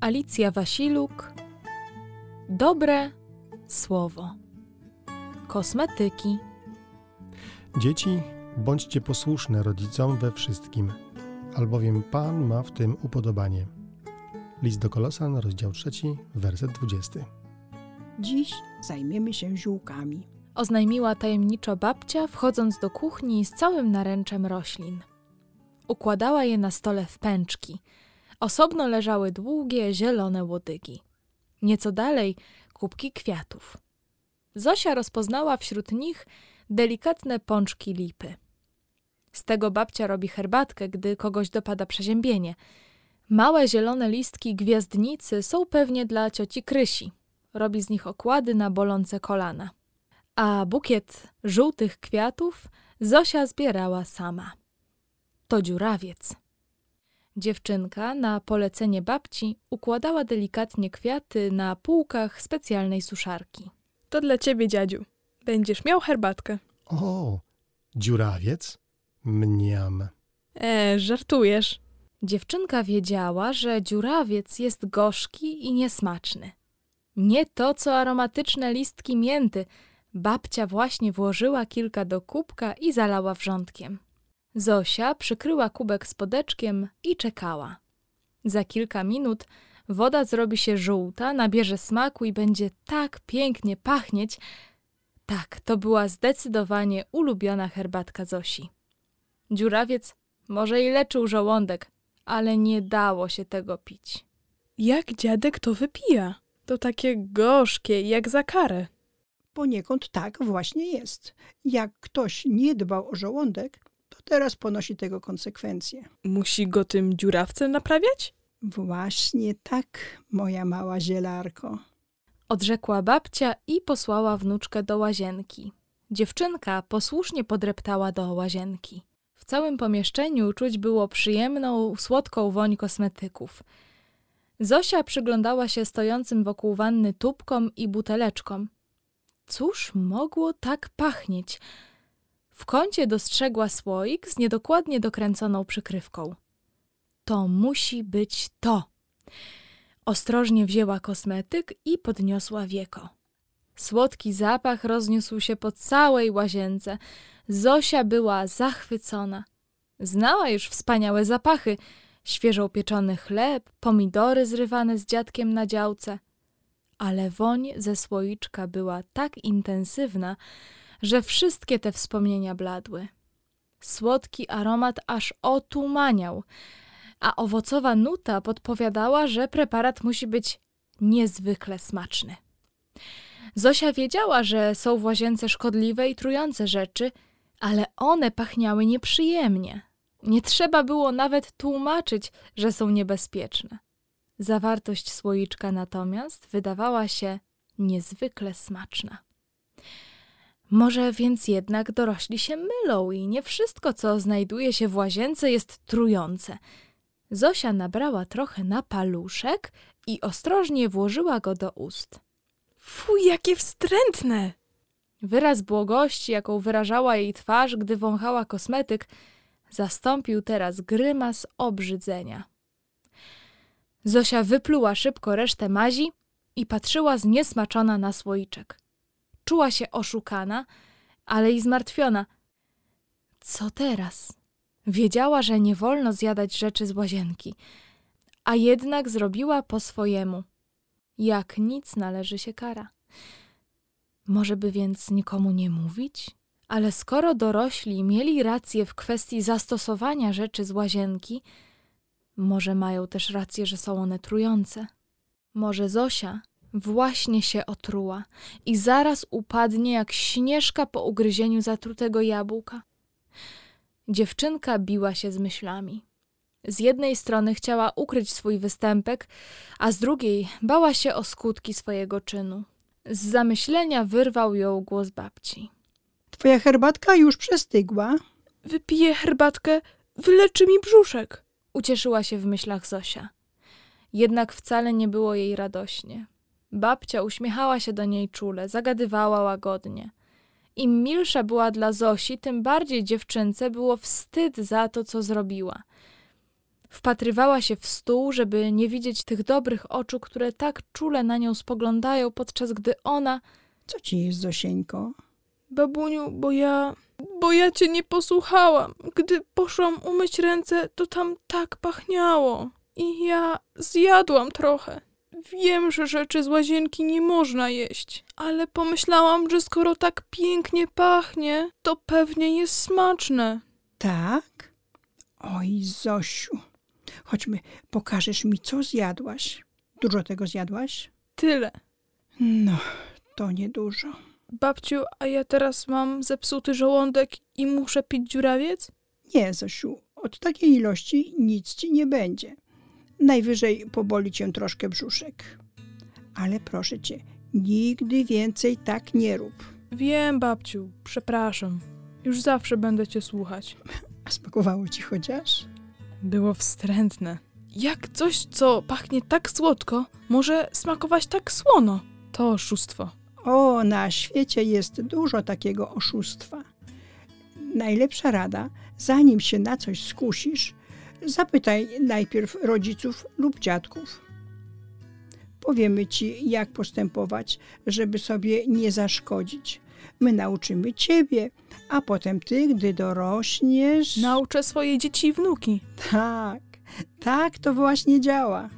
Alicja Wasiluk Dobre słowo Kosmetyki Dzieci, bądźcie posłuszne rodzicom we wszystkim, albowiem Pan ma w tym upodobanie. List do Kolosan, rozdział 3, werset 20. Dziś zajmiemy się ziółkami. oznajmiła tajemniczo babcia, wchodząc do kuchni z całym naręczem roślin. Układała je na stole w pęczki. Osobno leżały długie, zielone łodygi. Nieco dalej kubki kwiatów. Zosia rozpoznała wśród nich delikatne pączki lipy. Z tego babcia robi herbatkę, gdy kogoś dopada przeziębienie. Małe zielone listki gwiazdnicy są pewnie dla cioci Krysi. Robi z nich okłady na bolące kolana. A bukiet żółtych kwiatów Zosia zbierała sama. To dziurawiec. Dziewczynka na polecenie babci układała delikatnie kwiaty na półkach specjalnej suszarki. To dla ciebie, dziadziu. Będziesz miał herbatkę. O, dziurawiec? Mniam. E, żartujesz. Dziewczynka wiedziała, że dziurawiec jest gorzki i niesmaczny. Nie to, co aromatyczne listki mięty. Babcia właśnie włożyła kilka do kubka i zalała wrzątkiem. Zosia przykryła kubek spodeczkiem i czekała. Za kilka minut woda zrobi się żółta, nabierze smaku i będzie tak pięknie pachnieć. Tak, to była zdecydowanie ulubiona herbatka Zosi. Dziurawiec może i leczył żołądek, ale nie dało się tego pić. Jak dziadek to wypija? To takie gorzkie, jak za karę. Poniekąd tak właśnie jest. Jak ktoś nie dbał o żołądek, teraz ponosi tego konsekwencje. Musi go tym dziurawcem naprawiać? Właśnie tak, moja mała zielarko. Odrzekła babcia i posłała wnuczkę do łazienki. Dziewczynka posłusznie podreptała do łazienki. W całym pomieszczeniu czuć było przyjemną, słodką woń kosmetyków. Zosia przyglądała się stojącym wokół wanny tubkom i buteleczkom. Cóż mogło tak pachnieć? W kącie dostrzegła słoik z niedokładnie dokręconą przykrywką. To musi być to. Ostrożnie wzięła kosmetyk i podniosła wieko. Słodki zapach rozniósł się po całej łazience. Zosia była zachwycona. Znała już wspaniałe zapachy: świeżo pieczony chleb, pomidory zrywane z dziadkiem na działce. Ale woń ze słoiczka była tak intensywna, że wszystkie te wspomnienia bladły. Słodki aromat aż otumaniał, a owocowa nuta podpowiadała, że preparat musi być niezwykle smaczny. Zosia wiedziała, że są w łazience szkodliwe i trujące rzeczy, ale one pachniały nieprzyjemnie. Nie trzeba było nawet tłumaczyć, że są niebezpieczne. Zawartość słoiczka natomiast wydawała się niezwykle smaczna. Może więc jednak dorośli się mylą i nie wszystko, co znajduje się w łazience, jest trujące. Zosia nabrała trochę na paluszek i ostrożnie włożyła go do ust. Fuj, jakie wstrętne! Wyraz błogości, jaką wyrażała jej twarz, gdy wąchała kosmetyk, zastąpił teraz grymas obrzydzenia. Zosia wypluła szybko resztę mazi i patrzyła zniesmaczona na słoiczek. Czuła się oszukana, ale i zmartwiona. Co teraz? Wiedziała, że nie wolno zjadać rzeczy z łazienki, a jednak zrobiła po swojemu. Jak nic należy się kara. Może by więc nikomu nie mówić? Ale skoro dorośli mieli rację w kwestii zastosowania rzeczy z łazienki, może mają też rację, że są one trujące. Może Zosia właśnie się otruła i zaraz upadnie jak śnieżka po ugryzieniu zatrutego jabłka. Dziewczynka biła się z myślami. Z jednej strony chciała ukryć swój występek, a z drugiej bała się o skutki swojego czynu. Z zamyślenia wyrwał ją głos babci. Twoja herbatka już przestygła. Wypiję herbatkę, wyleczy mi brzuszek. Ucieszyła się w myślach Zosia. Jednak wcale nie było jej radośnie. Babcia uśmiechała się do niej czule, zagadywała łagodnie. Im milsza była dla Zosi, tym bardziej dziewczynce było wstyd za to, co zrobiła. Wpatrywała się w stół, żeby nie widzieć tych dobrych oczu, które tak czule na nią spoglądają, podczas gdy ona. Co ci jest, Zosieńko? Babuniu, bo ja. Bo ja cię nie posłuchałam. Gdy poszłam umyć ręce, to tam tak pachniało. I ja zjadłam trochę. Wiem, że rzeczy z łazienki nie można jeść, ale pomyślałam, że skoro tak pięknie pachnie, to pewnie jest smaczne. Tak? Oj, Zosiu. Chodźmy, pokażesz mi, co zjadłaś. Dużo tego zjadłaś? Tyle. No, to niedużo. Babciu, a ja teraz mam zepsuty żołądek i muszę pić dziurawiec? Nie, Zosiu, od takiej ilości nic ci nie będzie. Najwyżej poboli cię troszkę brzuszek. Ale proszę cię, nigdy więcej tak nie rób. Wiem, babciu, przepraszam. Już zawsze będę cię słuchać. A smakowało ci chociaż? Było wstrętne. Jak coś, co pachnie tak słodko, może smakować tak słono? To oszustwo. O, na świecie jest dużo takiego oszustwa. Najlepsza rada, zanim się na coś skusisz, zapytaj najpierw rodziców lub dziadków. Powiemy ci, jak postępować, żeby sobie nie zaszkodzić. My nauczymy ciebie, a potem ty, gdy dorośniesz. Nauczę swoje dzieci i wnuki. Tak, tak to właśnie działa.